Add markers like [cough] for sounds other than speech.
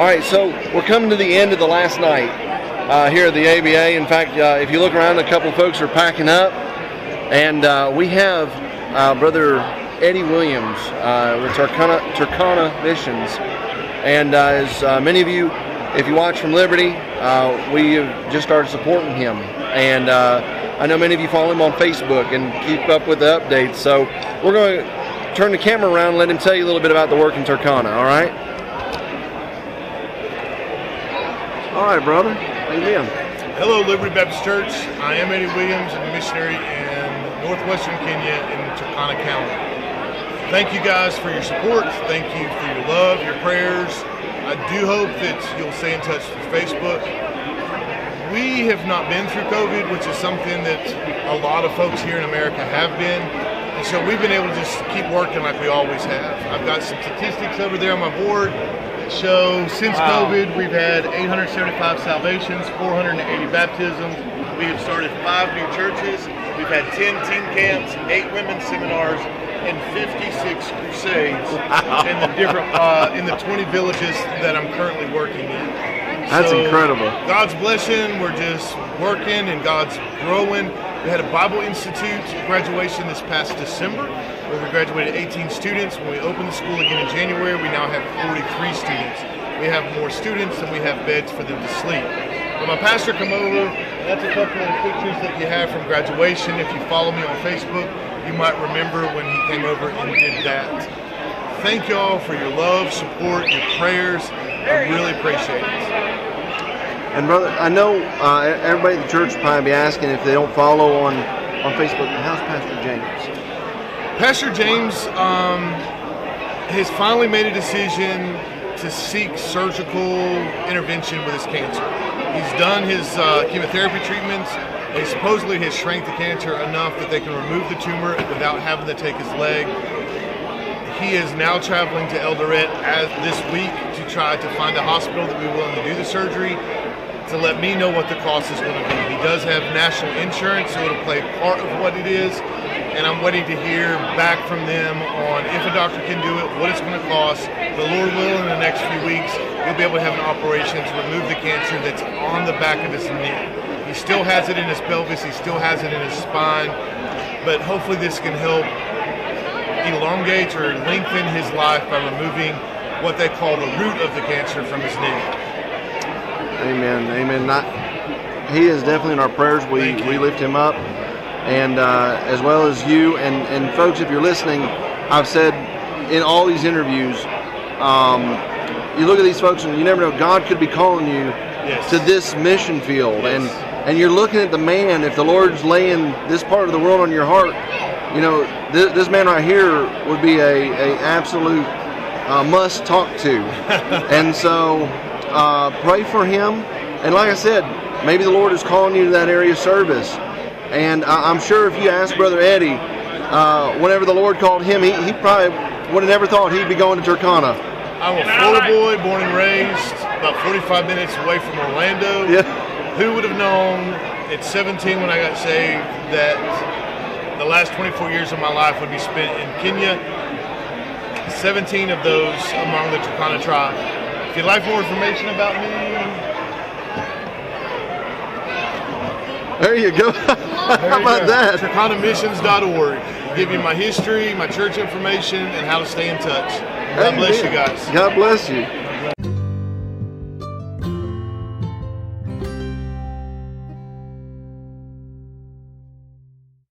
All right, so we're coming to the end of the last night uh, here at the ABA. In fact, uh, if you look around, a couple folks are packing up, and uh, we have uh, Brother Eddie Williams uh, with Turkana, Turkana Missions. And uh, as many of you, if you watch from Liberty, we have just started supporting him. And I know many of you follow him on Facebook and keep up with the updates. So we're going to turn the camera around and let him tell you a little bit about the work in Turkana, all right? All right, brother. Doing? Hello, Liberty Baptist Church. I am Eddie Williams, a missionary in northwestern Kenya in Turkana County. Thank you guys for your support. Thank you for your love, your prayers. I do hope that you'll stay in touch through Facebook. We have not been through COVID, which is something that a lot of folks here in America have been. And so we've been able to just keep working like we always have. I've got some statistics over there on my board that show since Wow. COVID, we've had 875 salvations, 480 baptisms. We have started five new churches. We've had 10 teen camps, eight women's seminars, and 56 crusades in the different uh, in the 20 villages that I'm currently working in. That's incredible. God's blessing. We're just working, and God's growing. We had a Bible Institute graduation this past December, where we graduated 18 students. When we opened the school again in January, we now have 43 students. We have more students than we have beds for them to sleep. When my pastor come over, that's a couple of pictures that you have from graduation. If you follow me on Facebook, you might remember when he came over and did that. Thank y'all for your love, support, your prayers. I really appreciate it. And brother, I know uh, everybody at the church will probably be asking if they don't follow on on Facebook. How's Pastor James? Pastor James um, has finally made a decision to seek surgical intervention with his cancer. He's done his uh, chemotherapy treatments. They supposedly has shrank the cancer enough that they can remove the tumor without having to take his leg. He is now traveling to Eldoret as this week to try to find a hospital that will be willing to do the surgery to let me know what the cost is going to be. He does have national insurance, so it'll play part of what it is. And I'm waiting to hear back from them on if a doctor can do it, what it's going to cost. The Lord will, in the next few weeks, he'll be able to have an operation to remove the cancer that's on the back of his neck. He still has it in his pelvis, he still has it in his spine, but hopefully this can help elongate or lengthen his life by removing what they call the root of the cancer from his neck. Amen. Amen. Not, he is definitely in our prayers. We we lift him up, and uh, as well as you and and folks, if you're listening, I've said in all these interviews, um, you look at these folks and you never know. God could be calling you Yes. to this mission field, and and you're looking at the man. If the Lord's laying this part of the world on your heart, you know th- this man right here would be a, a absolute uh, must talk to. [laughs] and so uh, pray for him. And like I said, maybe the Lord is calling you to that area of service. And I- I'm sure if you ask Brother Eddie, uh, whenever the Lord called him, he, he probably would have never thought he'd be going to Turkana. I'm a Florida boy, born and raised, about 45 minutes away from Orlando. Yeah. Who would have known at 17 when I got saved that the last 24 years of my life would be spent in Kenya? 17 of those among the Turkana tribe. If you'd like more information about me, There you go. [laughs] How about go. that? TurkanaMissions.org. Give you my history, my church information, and how to stay in touch. God bless you guys. God bless you.